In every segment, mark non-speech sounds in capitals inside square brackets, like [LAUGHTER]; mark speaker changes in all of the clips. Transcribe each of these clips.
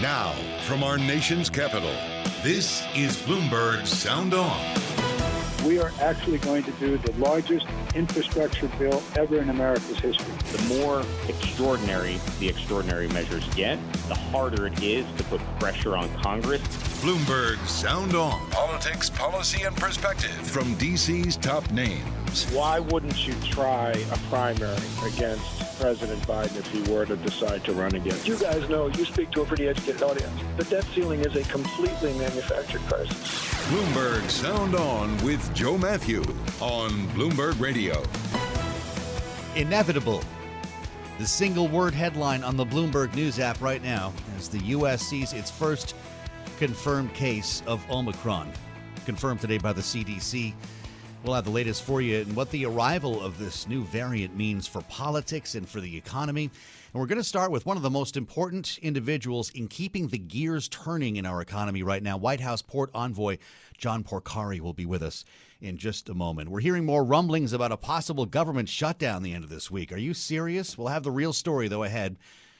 Speaker 1: Now, from our nation's capital, this is Bloomberg Sound On.
Speaker 2: We are actually going to do the largest infrastructure bill ever in America's history.
Speaker 3: The more extraordinary the extraordinary measures get, the harder it is to put pressure on Congress.
Speaker 1: Bloomberg Sound On. Politics, policy, and perspective from D.C.'s top names.
Speaker 4: Why wouldn't you try a primary against President Biden if he were to decide to run again?
Speaker 5: You guys know, you speak to a pretty educated audience. The debt ceiling is a completely manufactured crisis.
Speaker 1: Bloomberg Sound On with Joe Matthew on Bloomberg Radio.
Speaker 6: Inevitable. The single word headline on the Bloomberg News app right now as the U.S. sees its first confirmed case of Omicron. Confirmed today by the CDC. We'll have the latest for you and what the arrival of this new variant means for politics and for the economy. And we're going to start with one of the most important individuals in keeping the gears turning in our economy right now. White House Port Envoy John Porcari will be with us in just a moment. We're hearing more rumblings about a possible government shutdown the end of this week. Are you serious? We'll have the real story, though, ahead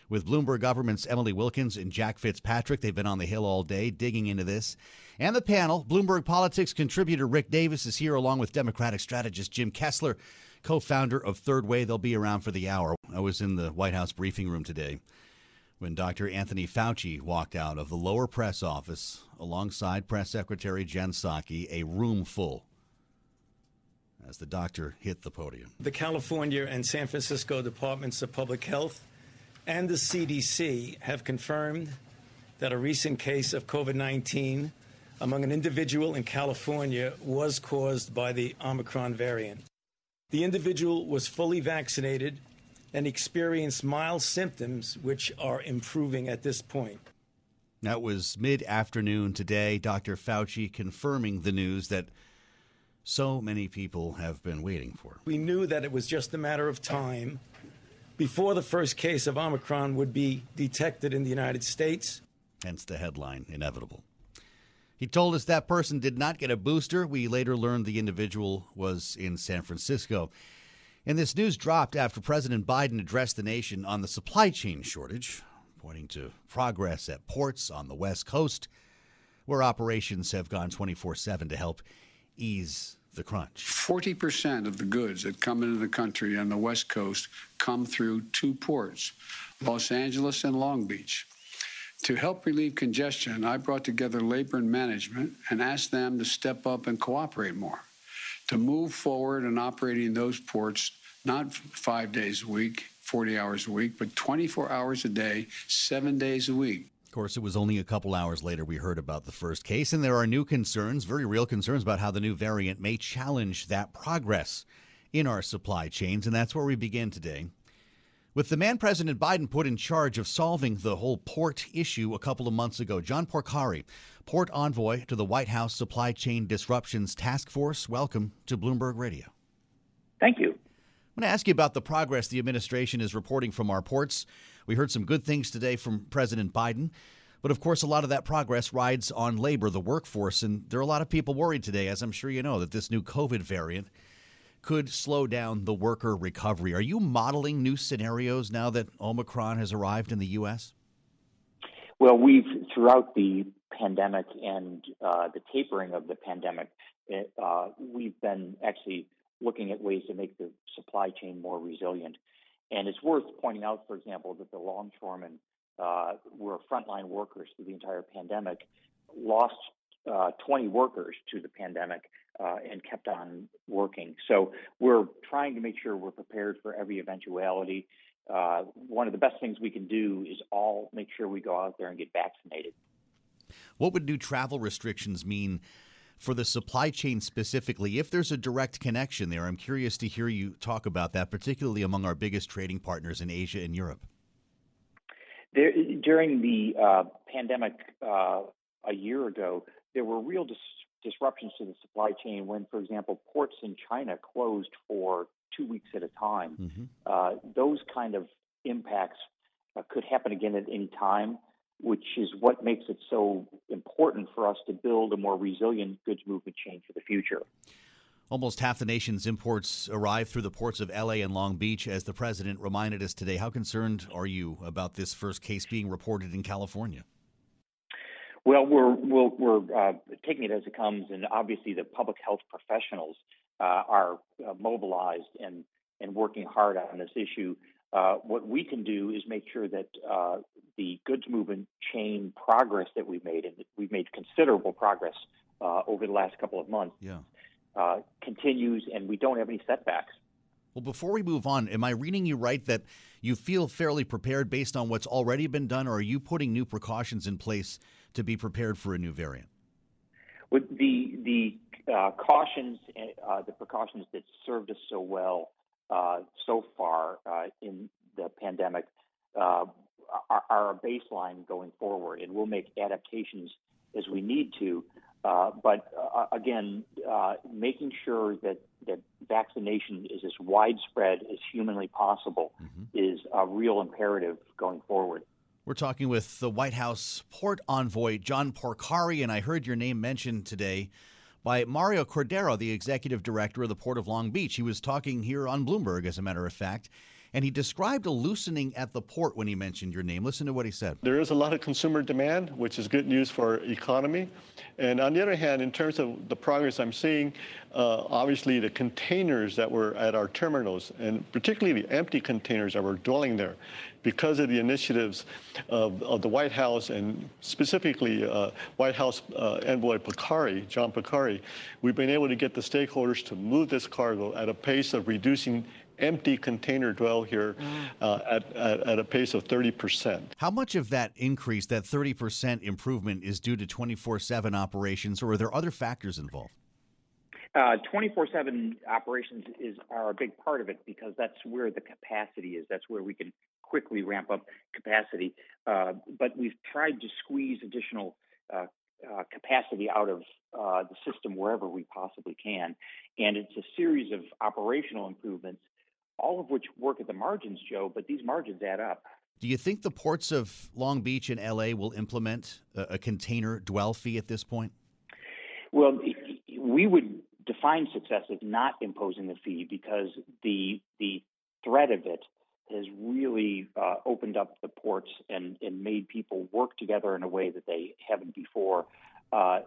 Speaker 6: with Bloomberg Government's Emily Wilkins and Jack Fitzpatrick. They've been on the Hill all day digging into this. And the panel, Bloomberg Politics contributor Rick Davis is here along with Democratic strategist Jim Kessler, co founder of Third Way. They'll be around for the hour. I was in the White House briefing room today when Dr. Anthony Fauci walked out of the lower press office alongside Press Secretary Jen Psaki, a room full as the doctor hit the podium.
Speaker 7: The California and San Francisco Departments of Public Health and the CDC have confirmed that a recent case of COVID 19 among an individual in California was caused by the Omicron variant. The individual was fully vaccinated and experienced mild symptoms, which are improving at this point.
Speaker 6: That was mid afternoon today. Dr. Fauci confirming the news that so many people have been waiting for.
Speaker 7: We knew that it was just a matter of time before the first case of Omicron would be detected in the United States.
Speaker 6: Hence the headline, Inevitable. He told us that person did not get a booster. We later learned the individual was in San Francisco. And this news dropped after President Biden addressed the nation on the supply chain shortage, pointing to progress at ports on the West Coast, where operations have gone 24 7 to help ease the crunch.
Speaker 8: 40% of the goods that come into the country on the West Coast come through two ports, Los Angeles and Long Beach. To help relieve congestion, I brought together labor and management and asked them to step up and cooperate more, to move forward in operating those ports not five days a week, 40 hours a week, but 24 hours a day, seven days a week.
Speaker 6: Of course, it was only a couple hours later we heard about the first case, and there are new concerns, very real concerns about how the new variant may challenge that progress in our supply chains, and that's where we begin today. With the man President Biden put in charge of solving the whole port issue a couple of months ago, John Porcari, port envoy to the White House Supply Chain Disruptions Task Force, welcome to Bloomberg Radio.
Speaker 9: Thank you.
Speaker 6: I'm going to ask you about the progress the administration is reporting from our ports. We heard some good things today from President Biden. But of course, a lot of that progress rides on labor, the workforce. And there are a lot of people worried today, as I'm sure you know, that this new COVID variant could slow down the worker recovery. Are you modeling new scenarios now that Omicron has arrived in the U.S.?
Speaker 9: Well, we've, throughout the pandemic and uh, the tapering of the pandemic, it, uh, we've been actually looking at ways to make the supply chain more resilient. And it's worth pointing out, for example, that the longshoremen uh, were frontline workers through the entire pandemic, lost uh, 20 workers to the pandemic, uh, and kept on working. So we're trying to make sure we're prepared for every eventuality. Uh, one of the best things we can do is all make sure we go out there and get vaccinated.
Speaker 6: What would new travel restrictions mean for the supply chain specifically? If there's a direct connection there, I'm curious to hear you talk about that, particularly among our biggest trading partners in Asia and Europe.
Speaker 9: There, during the uh, pandemic uh, a year ago, there were real dis- disruptions to the supply chain when, for example, ports in China closed for two weeks at a time. Mm-hmm. Uh, those kind of impacts uh, could happen again at any time which is what makes it so important for us to build a more resilient goods movement chain for the future.
Speaker 6: Almost half the nation's imports arrive through the ports of LA and Long Beach, as the president reminded us today. How concerned are you about this first case being reported in California?
Speaker 9: Well, we're we're, we're uh, taking it as it comes, and obviously the public health professionals uh, are uh, mobilized and and working hard on this issue. Uh, what we can do is make sure that uh, the goods movement chain progress that we've made, and we've made considerable progress uh, over the last couple of months,
Speaker 6: yeah.
Speaker 9: Uh, continues, and we don't have any setbacks.
Speaker 6: Well, before we move on, am I reading you right that you feel fairly prepared based on what's already been done, or are you putting new precautions in place to be prepared for a new variant?
Speaker 9: With the the uh, cautions, uh, the precautions that served us so well uh, so far uh, in the pandemic uh, are, are, a baseline going forward, and we'll make adaptations as we need to. Uh, but uh, again, uh, making sure that, that vaccination is as widespread as humanly possible mm-hmm. is a real imperative going forward.
Speaker 6: We're talking with the White House port envoy, John Porcari, and I heard your name mentioned today by Mario Cordero, the executive director of the Port of Long Beach. He was talking here on Bloomberg, as a matter of fact. And he described a loosening at the port when he mentioned your name. Listen to what he said.
Speaker 10: There is a lot of consumer demand, which is good news for our economy. And on the other hand, in terms of the progress I'm seeing, uh, obviously the containers that were at our terminals, and particularly the empty containers that were dwelling there, because of the initiatives of, of the White House and specifically uh, White House uh, envoy Porcari, John Porcari, we've been able to get the stakeholders to move this cargo at a pace of reducing empty container dwell here uh, at, at, at, a pace of 30%.
Speaker 6: How much of that increase, that 30% improvement, is due to 24 7 operations, or are there other factors involved?
Speaker 9: Uh, 24/7 operations is are a big part of it because that's where the capacity is. That's where we can quickly ramp up capacity. Uh, but we've tried to squeeze additional uh, uh, capacity out of uh, the system wherever we possibly can, and it's a series of operational improvements, all of which work at the margins, Joe. But these margins add up.
Speaker 6: Do you think the ports of Long Beach and LA will implement a, a container dwell fee at this point?
Speaker 9: Well, we would define success as not imposing the fee because the the threat of it has really uh, opened up the ports and, and made people work together in a way that they haven't before. Uh,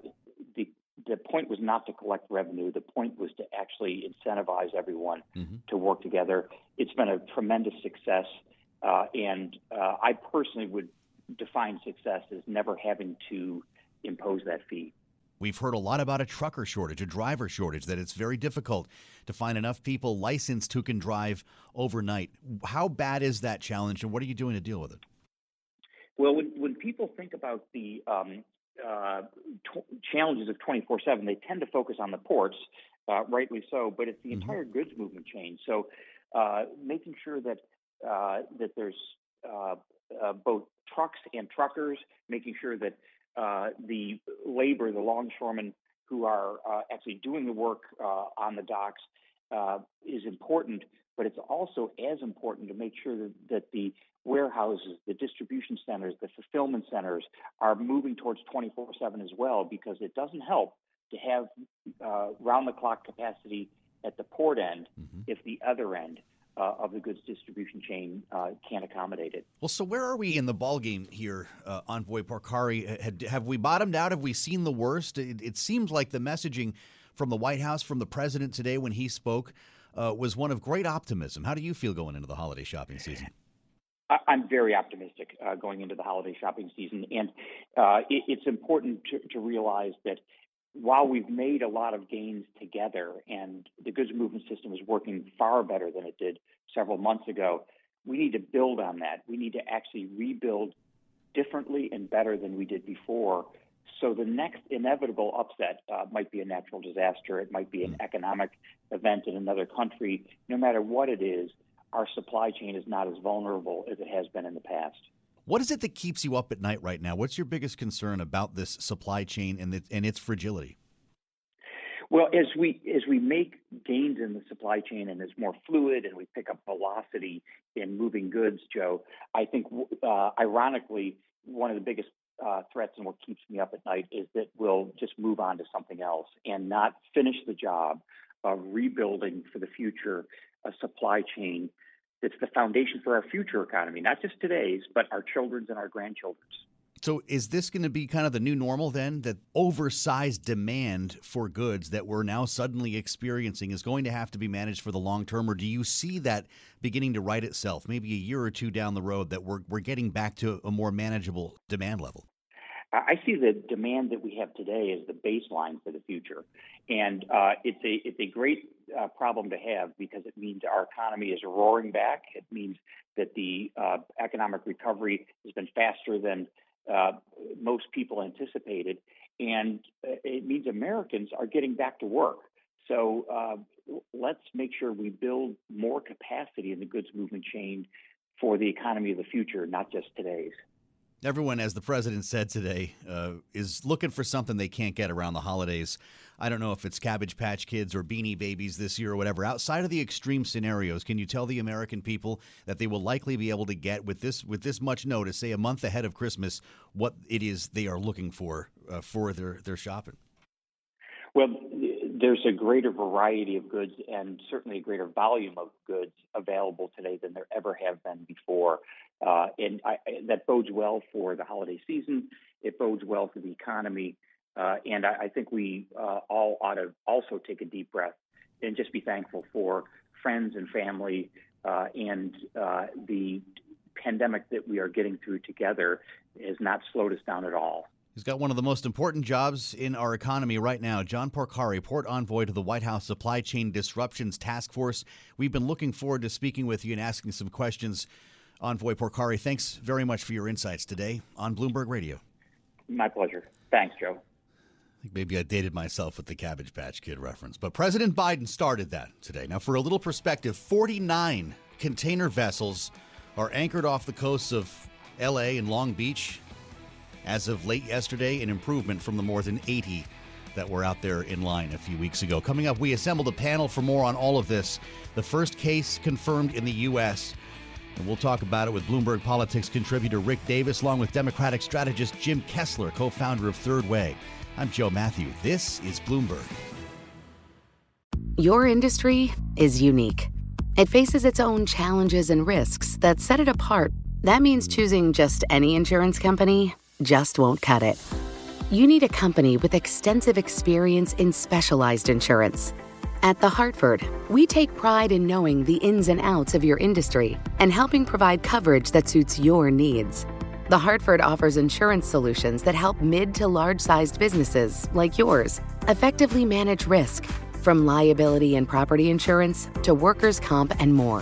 Speaker 9: the the point was not to collect revenue. The point was to actually incentivize everyone mm-hmm. to work together. It's been a tremendous success, uh, and uh, I personally would define success as never having to impose that fee.
Speaker 6: We've heard a lot about a trucker shortage, a driver shortage, that it's very difficult to find enough people licensed who can drive overnight. How bad is that challenge, and what are you doing to deal with it?
Speaker 9: Well, when, when people think about the um, uh, t- challenges of 24 7, they tend to focus on the ports, uh, rightly so, but it's the mm-hmm. entire goods movement chain. So, uh, making sure that uh, that there's uh, uh, both trucks and truckers, making sure that uh, the labor, the longshoremen who are uh, actually doing the work uh, on the docks uh, is important, but it's also as important to make sure that, that, the warehouses, the distribution centers, the fulfillment centers are moving towards 24 7 as well, because it doesn't help to have uh, round the clock capacity at the port end mm-hmm. if the other end uh, of the goods distribution chain uh, can't accommodate it.
Speaker 6: Well, so where are we in the ballgame here, uh, Envoy Porcari? Had, have we bottomed out? Have we seen the worst? It, it seems like the messaging from the White House, from the president today when he spoke, uh, was one of great optimism. How do you feel going into the holiday shopping season?
Speaker 9: I'm very optimistic uh, going into the holiday shopping season, and uh, it, it's important to, to, realize that while we've made a lot of gains together, and the goods movement system is working far better than it did several months ago, we need to build on that. We need to actually rebuild differently and better than we did before. So the next inevitable upset uh, might be a natural disaster. It might be an economic event in another country. No matter what it is, our supply chain is not as vulnerable as it has been in the past.
Speaker 6: What is it that keeps you up at night right now? What's your biggest concern about this supply chain and, the, and its fragility?
Speaker 9: Well, as we as we make gains in the supply chain and it's more fluid and we pick up velocity in moving goods, Joe, I think uh, ironically one of the biggest uh, threats and what keeps me up at night is that we'll just move on to something else and not finish the job of rebuilding for the future a supply chain that's the foundation for our future economy, not just today's, but our children's and our grandchildren's.
Speaker 6: So, is this going to be kind of the new normal then? That oversized demand for goods that we're now suddenly experiencing is going to have to be managed for the long term, or do you see that beginning to right itself, maybe a year or two down the road, that we're we're getting back to a more manageable demand level?
Speaker 9: I see the demand that we have today as the baseline for the future, and uh, it's a it's a great uh, problem to have because it means our economy is roaring back. It means that the uh, economic recovery has been faster than uh, most people anticipated, and uh, it means Americans are getting back to work. So uh, let's make sure we build more capacity in the goods movement chain for the economy of the future, not just today's.
Speaker 6: Everyone, as the president said today, uh, is looking for something they can't get around the holidays. I don't know if it's Cabbage Patch Kids or Beanie Babies this year or whatever. Outside of the extreme scenarios, can you tell the American people that they will likely be able to get with this with this much notice, say a month ahead of Christmas, what it is they are looking for uh, for their their shopping?
Speaker 9: Well, there's a greater variety of goods and certainly a greater volume of goods available today than there ever have been before. Uh, and I, that bodes well for the holiday season. It bodes well for the economy. Uh, and I, I, think we uh, all ought to also take a deep breath and just be thankful for friends and family uh, and uh, the pandemic that we are getting through together has not slowed us down at all.
Speaker 6: He's got one of the most important jobs in our economy right now. John Porcari, Port Envoy to the White House Supply Chain Disruptions Task Force. We've been looking forward to speaking with you and asking some questions. Envoy Porcari, thanks very much for your insights today on Bloomberg Radio.
Speaker 9: My pleasure. Thanks, Joe.
Speaker 6: I think maybe I dated myself with the Cabbage Patch Kid reference, but President Biden started that today. Now, for a little perspective, 49 container vessels are anchored off the coasts of LA and Long Beach as of late yesterday, an improvement from the more than 80 that were out there in line a few weeks ago. Coming up, we assembled a panel for more on all of this. The first case confirmed in the U.S. And we'll talk about it with Bloomberg Politics contributor Rick Davis, along with Democratic strategist Jim Kessler, co founder of Third Way. I'm Joe Matthew. This is Bloomberg.
Speaker 11: Your industry is unique. It faces its own challenges and risks that set it apart. That means choosing just any insurance company just won't cut it. You need a company with extensive experience in specialized insurance. At The Hartford, we take pride in knowing the ins and outs of your industry and helping provide coverage that suits your needs. The Hartford offers insurance solutions that help mid to large sized businesses like yours effectively manage risk, from liability and property insurance to workers' comp and more.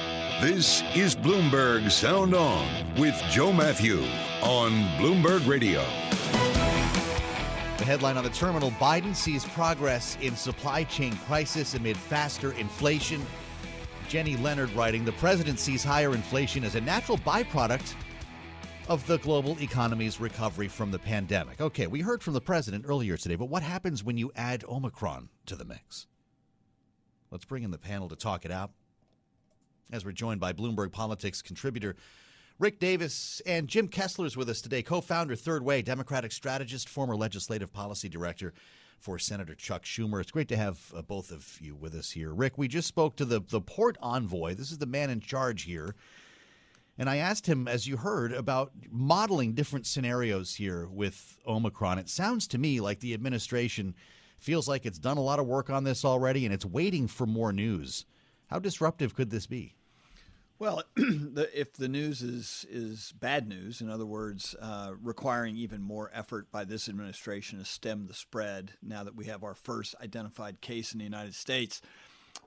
Speaker 1: This is Bloomberg Sound On with Joe Matthew on Bloomberg Radio.
Speaker 6: The headline on the terminal Biden sees progress in supply chain crisis amid faster inflation. Jenny Leonard writing The president sees higher inflation as a natural byproduct of the global economy's recovery from the pandemic. Okay, we heard from the president earlier today, but what happens when you add Omicron to the mix? Let's bring in the panel to talk it out. As we're joined by Bloomberg Politics contributor Rick Davis and Jim Kessler is with us today, co founder, Third Way, Democratic strategist, former legislative policy director for Senator Chuck Schumer. It's great to have uh, both of you with us here. Rick, we just spoke to the, the port envoy. This is the man in charge here. And I asked him, as you heard, about modeling different scenarios here with Omicron. It sounds to me like the administration feels like it's done a lot of work on this already and it's waiting for more news. How disruptive could this be?
Speaker 12: Well, [CLEARS THROAT] if the news is is bad news, in other words, uh, requiring even more effort by this administration to stem the spread, now that we have our first identified case in the United States,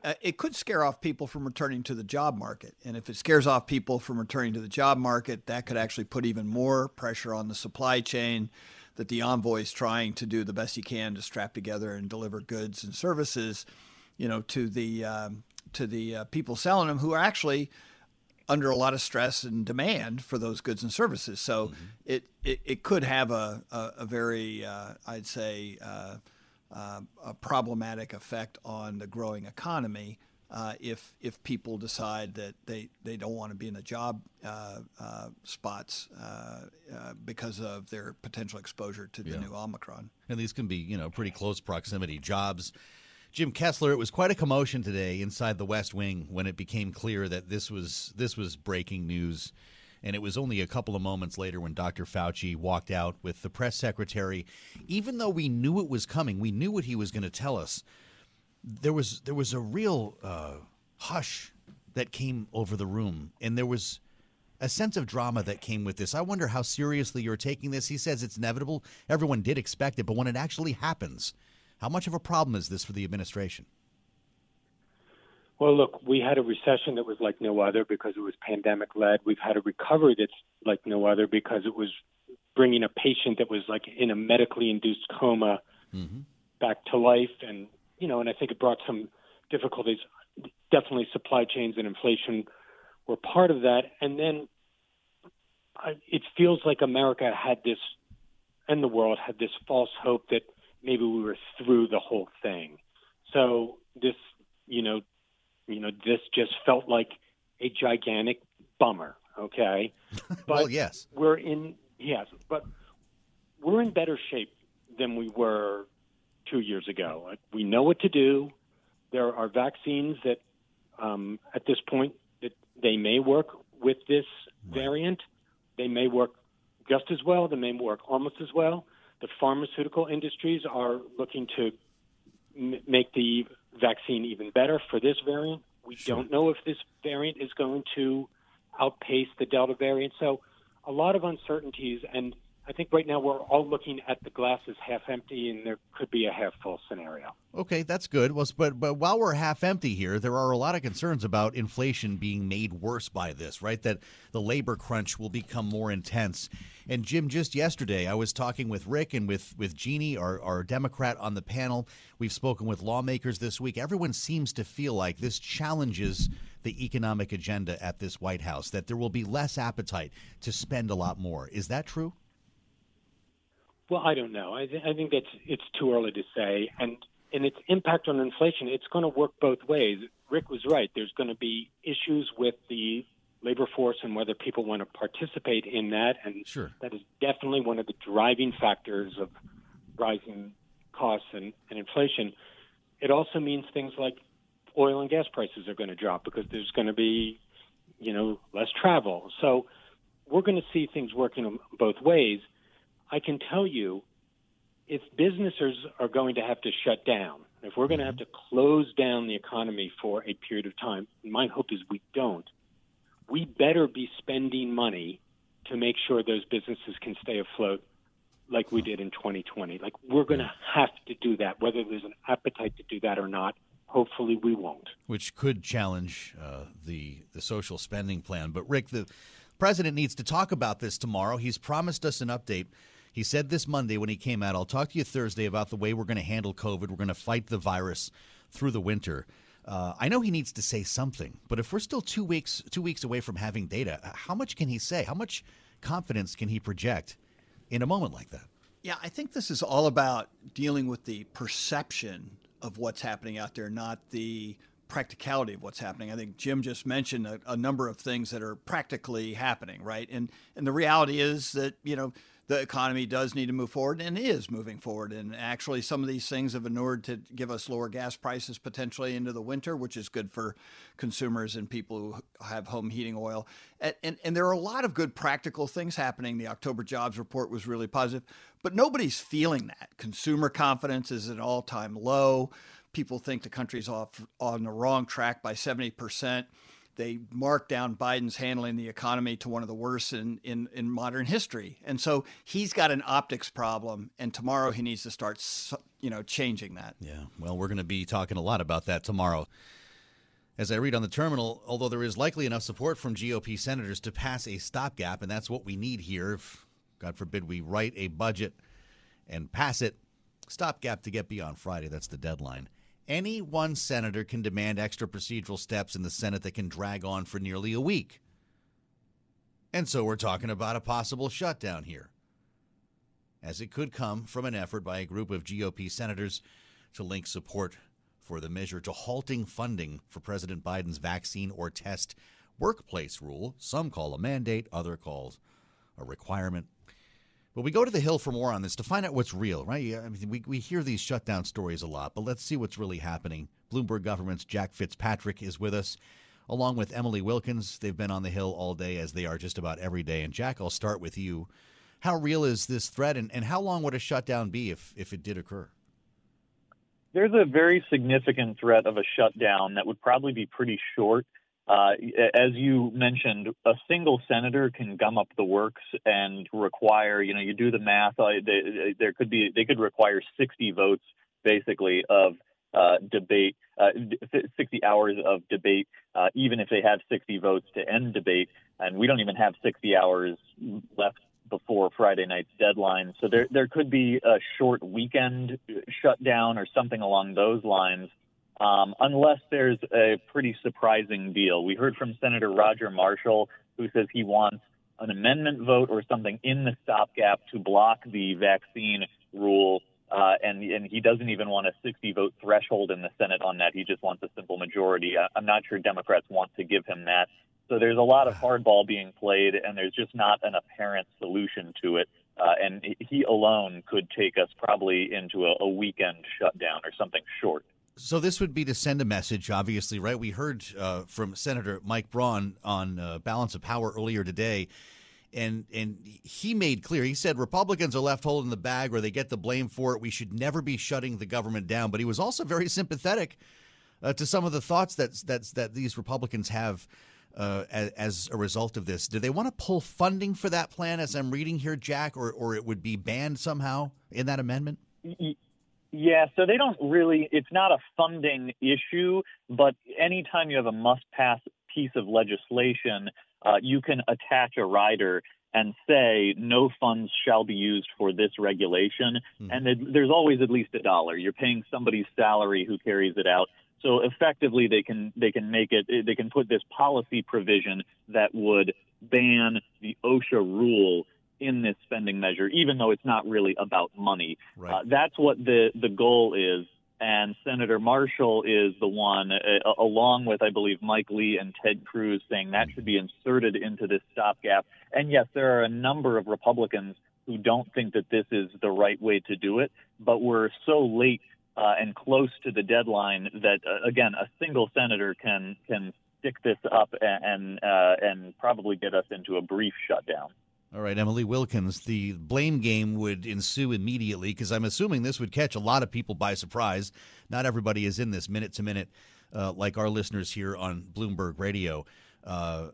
Speaker 12: uh, it could scare off people from returning to the job market. And if it scares off people from returning to the job market, that could actually put even more pressure on the supply chain. That the envoy is trying to do the best he can to strap together and deliver goods and services, you know, to the um, to the uh, people selling them who are actually under a lot of stress and demand for those goods and services. So mm-hmm. it, it, it, could have a, a, a very, uh, I'd say, uh, uh, a problematic effect on the growing economy uh, if if people decide that they, they don't want to be in the job uh, uh, spots because of their potential exposure to the yeah. new Omicron.
Speaker 6: And these can be, you know, pretty close proximity jobs Jim Kessler, it was quite a commotion today inside the West Wing when it became clear that this was this was breaking news. And it was only a couple of moments later when Dr. Fauci walked out with the press secretary. Even though we knew it was coming, we knew what he was going to tell us. There was there was a real uh, hush that came over the room, and there was a sense of drama that came with this. I wonder how seriously you're taking this. He says it's inevitable. Everyone did expect it, but when it actually happens, how much of a problem is this for the administration?
Speaker 13: Well, look, we had a recession that was like no other because it was pandemic led. We've had a recovery that's like no other because it was bringing a patient that was like in a medically induced coma mm-hmm. back to life. And, you know, and I think it brought some difficulties. Definitely supply chains and inflation were part of that. And then I, it feels like America had this, and the world had this false hope that maybe we were through the whole thing. So this, you know, you know, this just felt like a gigantic bummer. Okay, [LAUGHS]
Speaker 6: but well, yes,
Speaker 13: we're in yes, but we're in better shape than we were two years ago. We know what to do. There are vaccines that, um, at this point, that they may work with this variant. They may work just as well. They may work almost as well. The pharmaceutical industries are looking to m- make the vaccine even better for this variant. We sure. don't know if this variant is going to outpace the Delta variant. So, a lot of uncertainties. And I think right now we're all looking at the glass as half empty, and there could be a half full scenario.
Speaker 6: Okay, that's good. Well, but but while we're half empty here, there are a lot of concerns about inflation being made worse by this. Right, that the labor crunch will become more intense. And Jim, just yesterday, I was talking with Rick and with with Jeannie, our our Democrat on the panel. We've spoken with lawmakers this week. Everyone seems to feel like this challenges the economic agenda at this White House. That there will be less appetite to spend a lot more. Is that true?
Speaker 13: Well, I don't know. I, th- I think that's it's too early to say, and and its impact on inflation, it's going to work both ways. Rick was right. There's going to be issues with the labor force and whether people want to participate in that, and
Speaker 6: sure.
Speaker 13: that is definitely one of the driving factors of rising costs and, and inflation. It also means things like oil and gas prices are going to drop because there's going to be, you know, less travel. So we're going to see things working both ways. I can tell you if businesses are going to have to shut down, if we're going to have to close down the economy for a period of time, my hope is we don't, we better be spending money to make sure those businesses can stay afloat like we did in 2020. Like we're going to have to do that, whether there's an appetite to do that or not. Hopefully, we won't.
Speaker 6: Which could challenge uh, the the social spending plan. But Rick, the president needs to talk about this tomorrow. He's promised us an update he said this Monday when he came out, I'll talk to you Thursday about the way we're going to handle COVID. We're going to fight the virus through the winter. Uh, I know he needs to say something, but if we're still two weeks two weeks away from having data, how much can he say? How much confidence can he project in a moment like that?
Speaker 12: Yeah, I think this is all about dealing with the perception of what's happening out there, not the practicality of what's happening. I think Jim just mentioned a, a, number of things that are practically happening, right? And and the reality is that you know the economy does need to move forward and is moving forward. And actually, some of these things have inured to give us lower gas prices potentially into the winter, which is good for consumers and people who have home heating oil. And, and, and there are a lot of good practical things happening. The October jobs report was really positive, but nobody's feeling that. Consumer confidence is at all time low. People think the country's off on the wrong track by 70% they marked down Biden's handling the economy to one of the worst in, in, in modern history. And so he's got an optics problem, and tomorrow he needs to start, you know, changing that.
Speaker 6: Yeah, well, we're going to be talking a lot about that tomorrow. As I read on the terminal, although there is likely enough support from GOP senators to pass a stopgap, and that's what we need here, if, God forbid, we write a budget and pass it, stopgap to get beyond Friday. That's the deadline. Any one senator can demand extra procedural steps in the Senate that can drag on for nearly a week. And so we're talking about a possible shutdown here, as it could come from an effort by a group of GOP senators to link support for the measure to halting funding for President Biden's vaccine or test workplace rule. Some call a mandate, other calls a requirement. But we go to the Hill for more on this to find out what's real, right? I mean, we, we hear these shutdown stories a lot, but let's see what's really happening. Bloomberg Government's Jack Fitzpatrick is with us, along with Emily Wilkins. They've been on the Hill all day, as they are just about every day. And Jack, I'll start with you. How real is this threat, and, and how long would a shutdown be if, if it did occur?
Speaker 14: There's a very significant threat of a shutdown that would probably be pretty short. Uh, as you mentioned, a single senator can gum up the works and require, you know, you do the math. Uh, they, there could be, they could require 60 votes, basically, of uh, debate, uh, 60 hours of debate, uh, even if they have 60 votes to end debate. And we don't even have 60 hours left before Friday night's deadline. So there, there could be a short weekend shutdown or something along those lines um, unless there's a pretty surprising deal. We heard from Senator Roger Marshall, who says he wants an amendment vote or something in the stopgap to block the vaccine rule. Uh, and, and he doesn't even want a 60 vote threshold in the Senate on that. He just wants a simple majority. I, I'm not sure Democrats want to give him that. So there's a lot of hardball being played, and there's just not an apparent solution to it. Uh, and he alone could take us probably into a, a weekend shutdown or something short.
Speaker 6: So this would be to send a message, obviously, right? We heard uh, from Senator Mike Braun on uh, Balance of Power earlier today, and and he made clear. He said Republicans are left holding the bag, or they get the blame for it. We should never be shutting the government down. But he was also very sympathetic uh, to some of the thoughts that that that these Republicans have. Uh, as, as, a result of this, do they want to pull funding for that plan, as I'm reading here, Jack, or or it would be banned somehow in that amendment?
Speaker 14: Yeah, so they don't really, it's not a funding issue, but anytime you have a must pass piece of legislation, uh, you can attach a rider and say no funds shall be used for this regulation. Mm-hmm. And it, there's always at least a dollar. You're paying somebody's salary who carries it out. So effectively, they can they can make it they can put this policy provision that would ban the OSHA rule in this spending measure, even though it's not really about money. Right. Uh, that's what the, the goal is. And Senator Marshall is the one, uh, along with, I believe, Mike Lee and Ted Cruz, saying that should be inserted into this stopgap. And yes, there are a number of Republicans who don't think that this is the right way to do it, but we're so late uh, and close to the deadline that, uh, again, a single senator can can stick this up and and, uh, and probably get us into a brief shutdown.
Speaker 6: All right, Emily Wilkins, the blame game would ensue immediately because I'm assuming this would catch a lot of people by surprise. Not everybody is in this minute to minute uh, like our listeners here on Bloomberg Radio. Uh,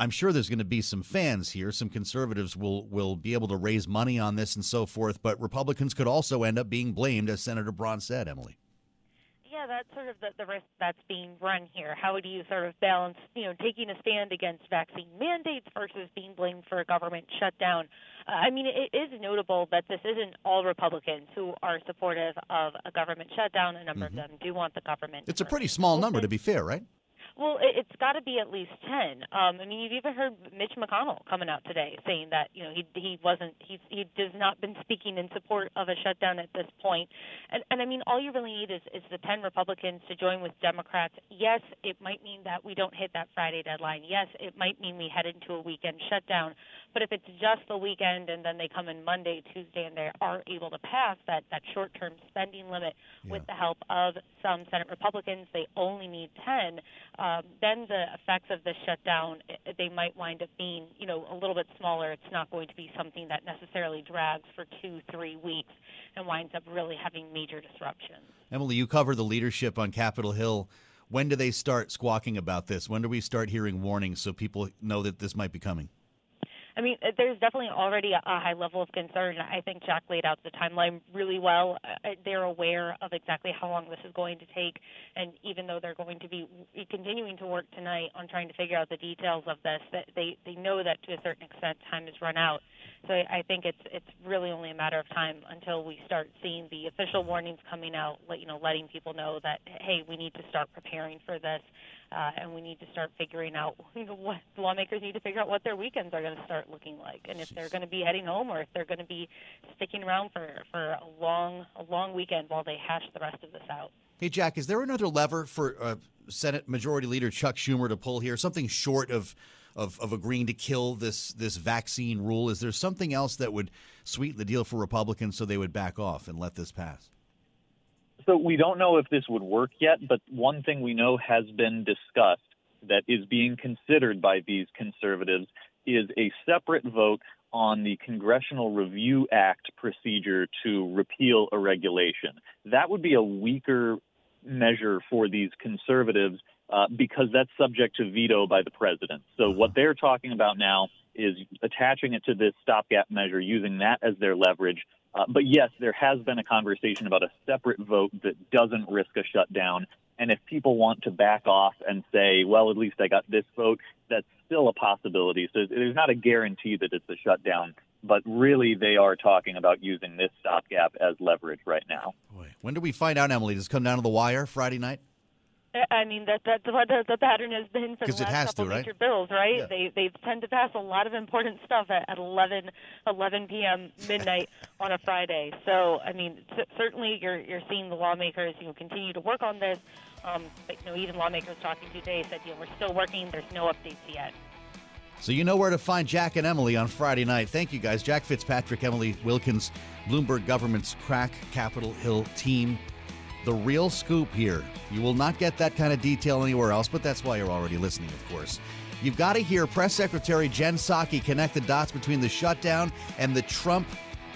Speaker 6: I'm sure there's going to be some fans here. Some conservatives will will be able to raise money on this and so forth, but Republicans could also end up being blamed, as Senator Braun said. Emily
Speaker 15: yeah, that's sort of the, the risk that's being run here. How do you sort of balance, you know, taking a stand against vaccine mandates versus being blamed for a government shutdown? Uh, I mean, it is notable that this isn't all Republicans who are supportive of a government shutdown. A number mm-hmm. of them do want the government.
Speaker 6: It's a pretty small number, to be fair, right?
Speaker 15: Well, it's got to be at least ten. Um, I mean, you've even heard Mitch McConnell coming out today saying that you know he he wasn't he he does not been speaking in support of a shutdown at this point. And and I mean, all you really need is is the ten Republicans to join with Democrats. Yes, it might mean that we don't hit that Friday deadline. Yes, it might mean we head into a weekend shutdown. But if it's just the weekend and then they come in Monday, Tuesday, and they are able to pass that that short-term spending limit yeah. with the help of some Senate Republicans, they only need ten. Um, Um, then the effects of the shutdown they might wind up being you know a little bit smaller. It's not going to be something that necessarily drags for two, three weeks and winds up really having major disruptions.
Speaker 6: Emily, you cover the leadership on Capitol Hill. When do they start squawking about this? When do we start hearing warnings so people know that this might be coming?
Speaker 15: I mean, uh, there's definitely already a high level of concern. I think Jack laid out the timeline really well. Uh, they're aware of exactly how long this is going to take, and even though they're going to be continuing to work tonight on trying to figure out the details of this, they they know that to a certain extent time has run out. So I think it's it's really only a matter of time until we start seeing the official warnings coming out, you know, letting people know that hey, we need to start preparing for this uh, and we need to start figuring out [LAUGHS] what lawmakers need to figure out what their weekends are going to start looking like, and if they're going to be heading home or if they're going to be sticking around for for a long a long weekend while they hash the rest of this out.
Speaker 6: Hey Jack, is there another lever for uh, Senate Majority Leader Chuck Schumer to pull here? Something short of. Of, of agreeing to kill this this vaccine rule, is there something else that would sweeten the deal for Republicans so they would back off and let this pass?
Speaker 14: So we don't know if this would work yet, but one thing we know has been discussed that is being considered by these conservatives is a separate vote on the Congressional Review Act procedure to repeal a regulation. That would be a weaker measure for these conservatives uh, because that's subject to veto by the president. So what they're talking about now is attaching it to this stopgap measure, using that as their leverage uh, but yes, there has been a conversation about a separate vote that doesn't risk a shutdown. And if people want to back off and say, well, at least I got this vote, that's still a possibility. So there's not a guarantee that it's a shutdown. But really, they are talking about using this stopgap as leverage right now.
Speaker 6: Boy. When do we find out, Emily? Does it come down to the wire Friday night?
Speaker 15: I mean that that's what the, the pattern has been for the last couple
Speaker 6: to, right?
Speaker 15: major bills, right?
Speaker 6: Yeah.
Speaker 15: They they tend to pass a lot of important stuff at, at 11 11 p.m. midnight [LAUGHS] on a Friday. So I mean, c- certainly you're you're seeing the lawmakers you know continue to work on this. Um, but, you know, even lawmakers talking today said you know we're still working. There's no updates yet.
Speaker 6: So you know where to find Jack and Emily on Friday night. Thank you guys, Jack Fitzpatrick, Emily Wilkins, Bloomberg Government's crack Capitol Hill team the real scoop here. You will not get that kind of detail anywhere else, but that's why you're already listening, of course. You've got to hear Press Secretary Jen Psaki connect the dots between the shutdown and the Trump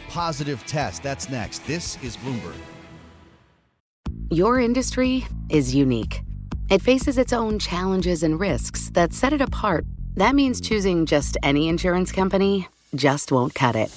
Speaker 6: positive test. That's next. This is Bloomberg.
Speaker 11: Your industry is unique. It faces its own challenges and risks that set it apart. That means choosing just any insurance company just won't cut it.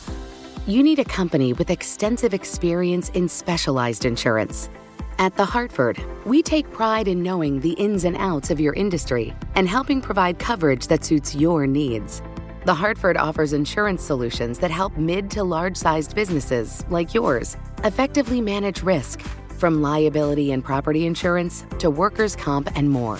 Speaker 11: You need a company with extensive experience in specialized insurance at The Hartford, we take pride in knowing the ins and outs of your industry and helping provide coverage that suits your needs. The Hartford offers insurance solutions that help mid to large sized businesses like yours effectively manage risk, from liability and property insurance to workers' comp and more.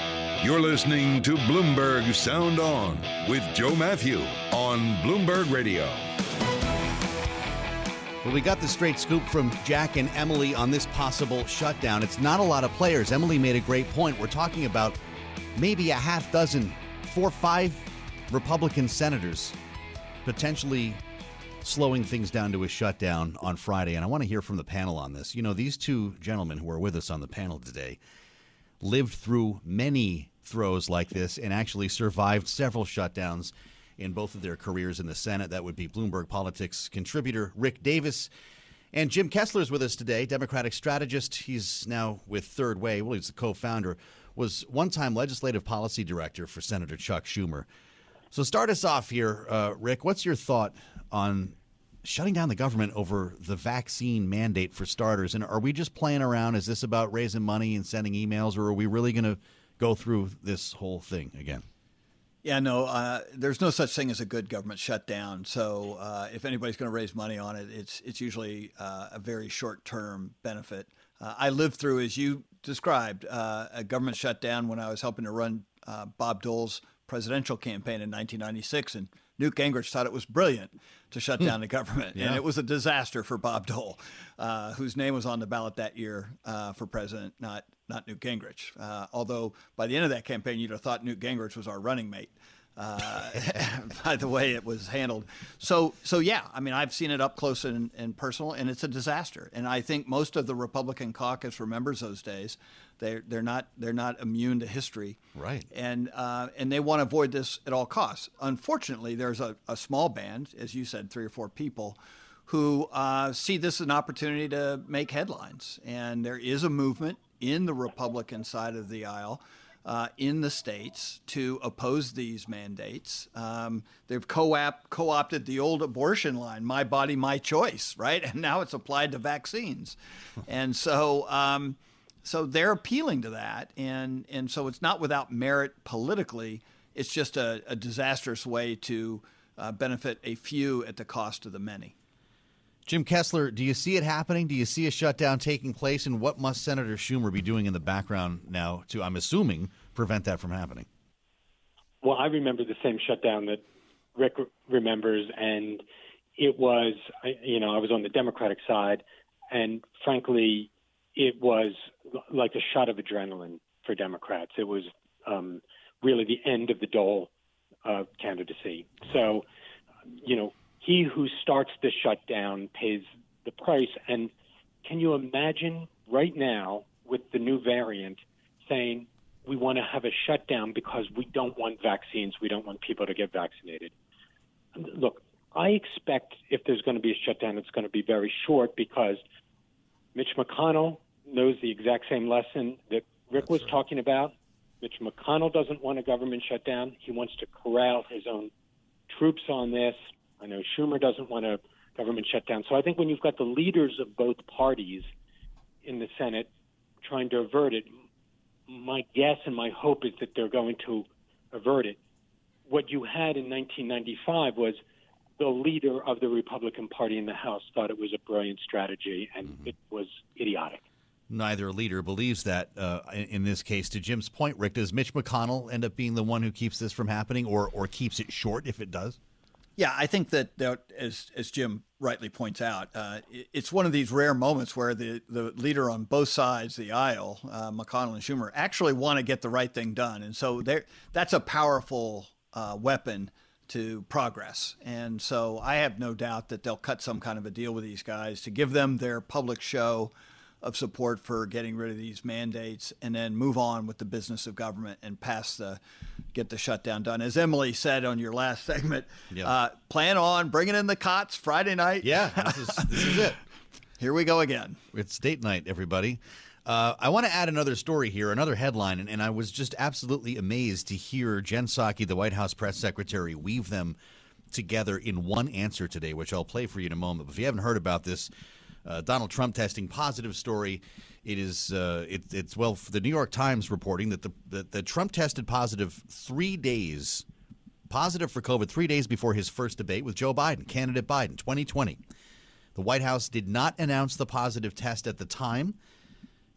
Speaker 1: You're listening to Bloomberg Sound On with Joe Matthew on Bloomberg Radio.
Speaker 6: Well, we got the straight scoop from Jack and Emily on this possible shutdown. It's not a lot of players. Emily made a great point. We're talking about maybe a half dozen, four, five Republican senators potentially slowing things down to a shutdown on Friday. And I want to hear from the panel on this. You know, these two gentlemen who are with us on the panel today lived through many throes like this and actually survived several shutdowns in both of their careers in the Senate. That would be Bloomberg Politics contributor Rick Davis. And Jim Kessler is with us today, Democratic strategist. He's now with Third Way. Well, he's the co founder, was one time legislative policy director for Senator Chuck Schumer. So start us off here, uh, Rick. What's your thought on shutting down the government over the vaccine mandate for starters? And are we just playing around? Is this about raising money and sending emails, or are we really going to go through this whole thing again?
Speaker 12: Yeah, no, uh, there's no such thing as a good government shutdown. So uh, if anybody's going to raise money on it, it's it's usually uh, a very short term benefit. Uh, I lived through, as you described, uh, a government shutdown when I was helping to run uh, Bob Dole's presidential campaign in 1996, and Newt Gingrich thought it was brilliant to shut hmm. down the government, yeah. and it was a disaster for Bob Dole, whose name was on the ballot that year for president, not not Newt Gingrich. Uh, although by the end of that campaign, you'd have thought Newt Gingrich was our running mate. Uh, [LAUGHS] by the way it was handled. So, so yeah, I mean, I've seen it up close and, and, personal, and it's a disaster. And I think most of the Republican caucus remembers those days. They're they're not they're not immune to history,
Speaker 6: right?
Speaker 12: And uh, and they want to avoid this at all costs. Unfortunately, there's a, a small band, as you said, three or four people. Who uh, see this as an opportunity to make headlines. And there is a movement in the Republican side of the aisle. Uh, in the states to oppose these mandates. Um, they've co-op, co-opted the old abortion line, "My body, my choice," right? [LAUGHS] And now it's applied to vaccines, [LAUGHS] and so um, so they're appealing to that, and and so it's not without merit politically. It's just a, a disastrous way to uh, benefit a few at the cost of the many.
Speaker 6: Jim Kessler, do you see it happening? Do you see a shutdown taking place? And what must Senator Schumer be doing in the background now to, I'm assuming, prevent that from happening?
Speaker 13: Well, I remember the same shutdown that Rick remembers, and it was, you know, I was on the Democratic side, and frankly, it was like a shot of adrenaline for Democrats. It was um, really the end of the Dole uh, candidacy. So, you know, he who starts the shutdown pays the price. And can you imagine right now with the new variant saying we want to have a shutdown because we don't want vaccines, we don't want people to get vaccinated? Look, I expect if there's going to be a shutdown, it's going to be very short because Mitch McConnell knows the exact same lesson that Rick was talking about. Mitch McConnell doesn't want a government shutdown. He wants to corral his own troops on this. I know Schumer doesn't want a government shutdown. So I think when you've got the leaders of both parties in the Senate trying to avert it, my guess and my hope is that they're going to avert it. What you had in 1995 was the leader of the Republican Party in the House thought it was a brilliant strategy, and mm-hmm. it was idiotic.
Speaker 6: Neither leader believes that uh, in, in, this case. To Jim's point, Rick, does Mitch McConnell end up being the one who keeps this from happening or, or keeps it short if it does?
Speaker 12: Yeah, I think that, that as as Jim rightly points out, uh, it's one of these rare moments where the, the leader on both sides of the aisle, uh, McConnell and Schumer, actually want to get the right thing done, and so that's a powerful uh, weapon to progress. And so I have no doubt that they'll cut some kind of a deal with these guys to give them their public show of support for getting rid of these mandates and then move on with the business of government and pass the get the shutdown done. As Emily said on your last [LAUGHS] segment, yep. uh, plan on bringing in the cots Friday night.
Speaker 6: Yeah, this is, this is it. [LAUGHS]
Speaker 12: Here we go again.
Speaker 6: It's date night, everybody. Uh, I want to add another story here, another headline, and, and I was just absolutely amazed to hear Jen Psaki, the White House press secretary, weave them together in one answer today, which I'll play for you in a moment. But if you haven't heard about this, uh, Donald Trump testing positive story. It is uh, it, it's well the New York Times reporting that the that, that Trump tested positive three days positive for COVID three days before his first debate with Joe Biden, candidate Biden, 2020. The White House did not announce the positive test at the time,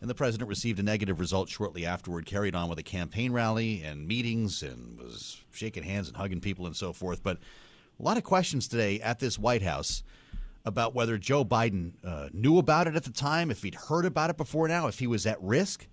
Speaker 6: and the president received a negative result shortly afterward. Carried on with a campaign rally and meetings, and was shaking hands and hugging people and so forth. But a lot of questions today at this White House about whether Joe Biden uh, knew about it at the time, if he'd heard about it before now, if he was at risk.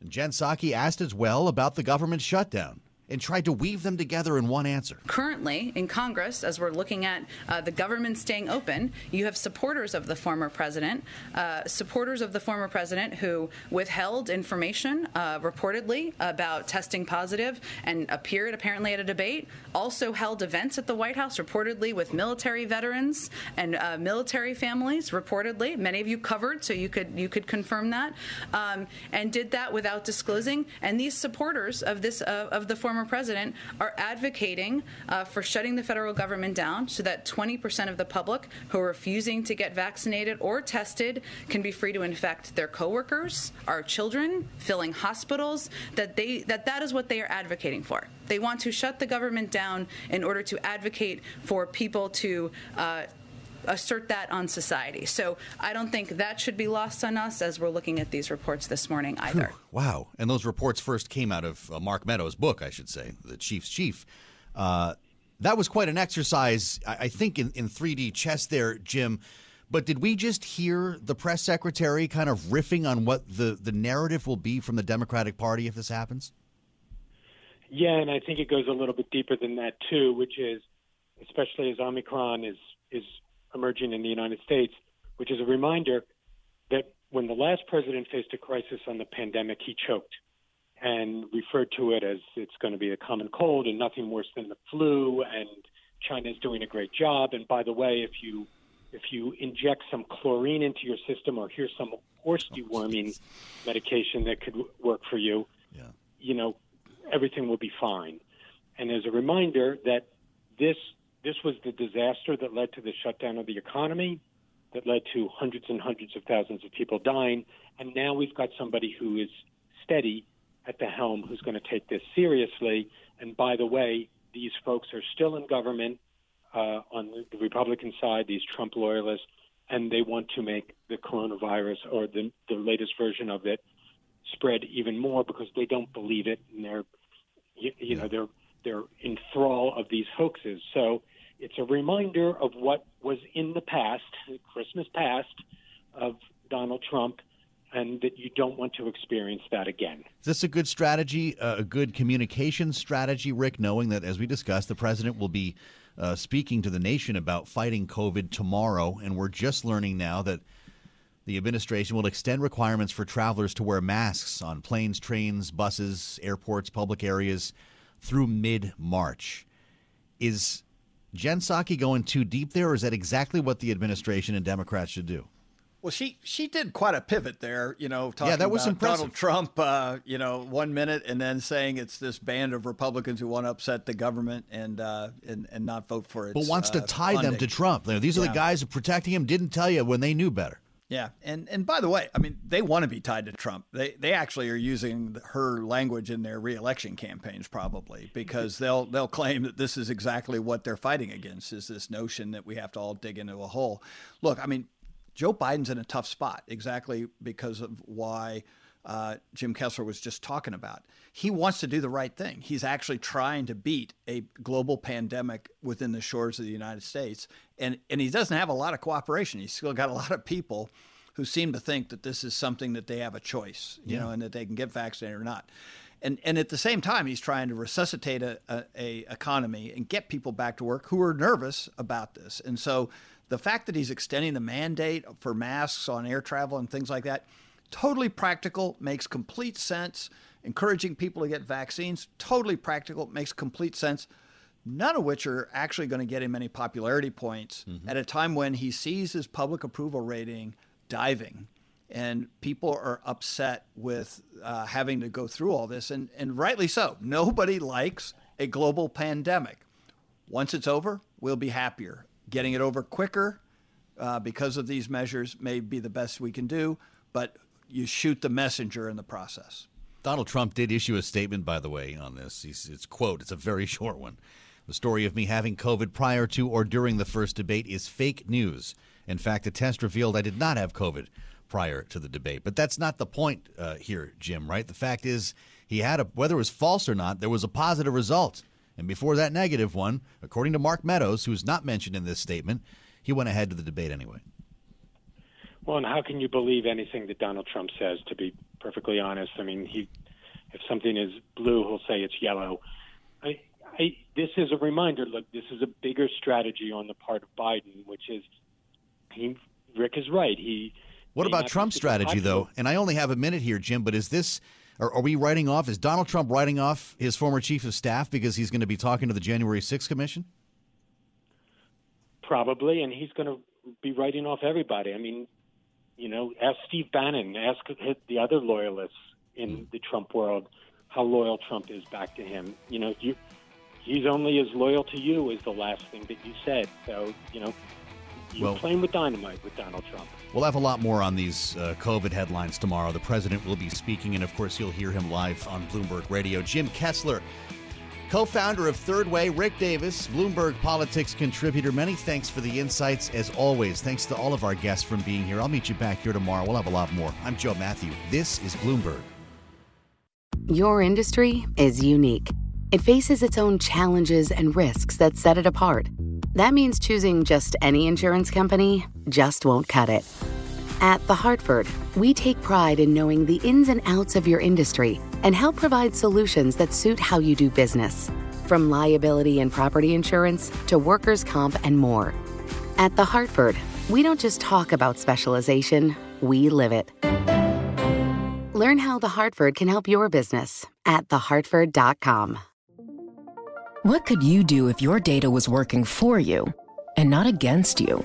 Speaker 6: And Jen Psaki asked as well about the government shutdown and tried to weave them together in one answer.
Speaker 16: Currently, in Congress, as we're looking at uh, the government staying open, you have supporters of the former president, uh, supporters of the former president who withheld information uh, reportedly about testing positive and appeared apparently at a debate, also held events at the White House reportedly with military veterans and uh, military families reportedly. Many of you covered, so you could you could confirm that, um, and did that without disclosing. And these supporters of this uh, of the former former president are advocating uh, for shutting the federal government down so that 20% of the public who are refusing to get vaccinated or tested can be free to infect their coworkers, our children, filling hospitals. That they that that is what they are advocating for. They want to shut the government down in order to advocate for people to. Uh, assert that on society. So I don't think that should be lost on us as we're looking at these reports this morning either.
Speaker 6: Wow. And those reports first came out of uh, Mark Meadows' book, I should say, The Chief's Chief. Uh, that was quite an exercise, I, I think, in, in 3D chess there, Jim. But did we just hear the press secretary kind of riffing on what the, the narrative will be from the Democratic Party if this happens?
Speaker 13: Yeah, and I think it goes a little bit deeper than that too, which is especially as Omicron is is emerging in the United States, which is a reminder that when the last president faced a crisis on the pandemic, he choked and referred to it as it's going to be a common cold and nothing worse than the flu, and China's doing a great job. And by the way, if you if you inject some chlorine into your system or here's some horse deworming medication that could work for you,
Speaker 6: yeah.
Speaker 13: you know, everything will be fine. And as a reminder that this this was the disaster that led to the shutdown of the economy, that led to hundreds and hundreds of thousands of people dying. And now we've got somebody who is steady at the helm who's going to take this seriously. And by the way, these folks are still in government uh, on the Republican side, these Trump loyalists, and they want to make the coronavirus or the, the latest version of it spread even more because they don't believe it and they're you, you know they're they're in thrall of these hoaxes. So it's a reminder of what was in the past, Christmas past, of Donald Trump, and that you don't want to experience that again.
Speaker 6: Is this a good strategy, a good communication strategy, Rick, knowing that, as we discussed, the president will be uh, speaking to the nation about fighting COVID tomorrow, and we're just learning now that the administration will extend requirements for travelers to wear masks on planes, trains, buses, airports, public areas through mid March. Is Jen Psaki going too deep there, or is that exactly what the administration and Democrats should do?
Speaker 12: Well, she she did quite a pivot there, you know, talking
Speaker 6: yeah, that was
Speaker 12: about
Speaker 6: impressive.
Speaker 12: Donald Trump, uh, you know, one minute and then saying it's this band of Republicans who want to upset the government and uh, and and not vote for it,
Speaker 6: but wants to
Speaker 12: uh,
Speaker 6: tie
Speaker 12: funding.
Speaker 6: them to Trump. These are
Speaker 12: Yeah.
Speaker 6: the guys who protecting him. Didn't tell you when they knew better.
Speaker 12: Yeah, and and by the way, I mean they want to be tied to Trump. They they actually are using her language in their reelection campaigns probably because they'll they'll claim that this is exactly what they're fighting against is this notion that we have to all dig into a hole. Look, I mean, Joe Biden's in a tough spot exactly because of why uh, Jim Kessler was just talking about. He wants to do the right thing. He's actually trying to beat a global pandemic within the shores of the United States, and and he doesn't have a lot of cooperation. He's still got a lot of people who seem to think that this is something that they have a choice, you
Speaker 6: Yeah.
Speaker 12: know, and that they can get vaccinated or not. And and at the same time, he's trying to resuscitate a, a, a economy and get people back to work who are nervous about this. And so the fact that he's extending the mandate for masks on air travel and things like that, totally practical, makes complete sense. Encouraging people to get vaccines, totally practical, makes complete sense. None of which are actually going to get him any popularity points at a time when he sees his public approval rating diving and people are upset with uh, having to go through all this, and, and rightly so. Nobody likes a global pandemic. Once it's over, we'll be happier. Getting it over quicker uh, because of these measures may be the best we can do, but you shoot the messenger in the process.
Speaker 6: Donald Trump did issue a statement, by the way, on this. He's, it's quote. It's a very [LAUGHS] short one. The story of me having COVID prior to or during the first debate is fake news. In fact, the test revealed I did not have COVID prior to the debate. But that's not the point uh, here, Jim. Right? The fact is, he had a whether it was false or not, there was a positive result. And before that negative one, according to Mark Meadows, who's not mentioned in this statement, he went ahead to the debate anyway.
Speaker 13: Well, and how can you believe anything that Donald Trump says? To be perfectly honest, I mean, he if something is blue, he'll say it's yellow. I, I, this is a reminder. Look, this is a bigger strategy on the part of Biden, which is he. Rick is right. He.
Speaker 6: What about Trump's strategy, though? And I only have a minute here, Jim, but is this, are, are we writing off, is Donald Trump writing off his former chief of staff because he's going to be talking to the January 6th commission?
Speaker 13: Probably, and he's going to be writing off everybody. I mean, you know, ask Steve Bannon, ask the other loyalists in the Trump world how loyal Trump is back to him. You know, you he's only as loyal to you as the last thing that you said. So, you know, you're
Speaker 6: Well-
Speaker 13: playing with dynamite with Donald Trump.
Speaker 6: We'll have a lot more on these uh, COVID headlines tomorrow. The president will be speaking, and of course, you'll hear him live on Bloomberg Radio. Jim Kessler, co founder of Third Way, Rick Davis, Bloomberg Politics contributor. Many thanks for the insights, as always. Thanks to all of our guests from being here. I'll meet you back here tomorrow. We'll have a lot more. I'm Joe Matthew. This is Bloomberg.
Speaker 11: Your industry is unique. It faces its own challenges and risks that set it apart. That means choosing just any insurance company just won't cut it. At The Hartford, we take pride in knowing the ins and outs of your industry and help provide solutions that suit how you do business. From liability and property insurance to workers' comp and more. At The Hartford, we don't just talk about specialization, we live it. Learn how The Hartford can help your business at thehartford.com.
Speaker 17: What could you do if your data was working for you and not against you?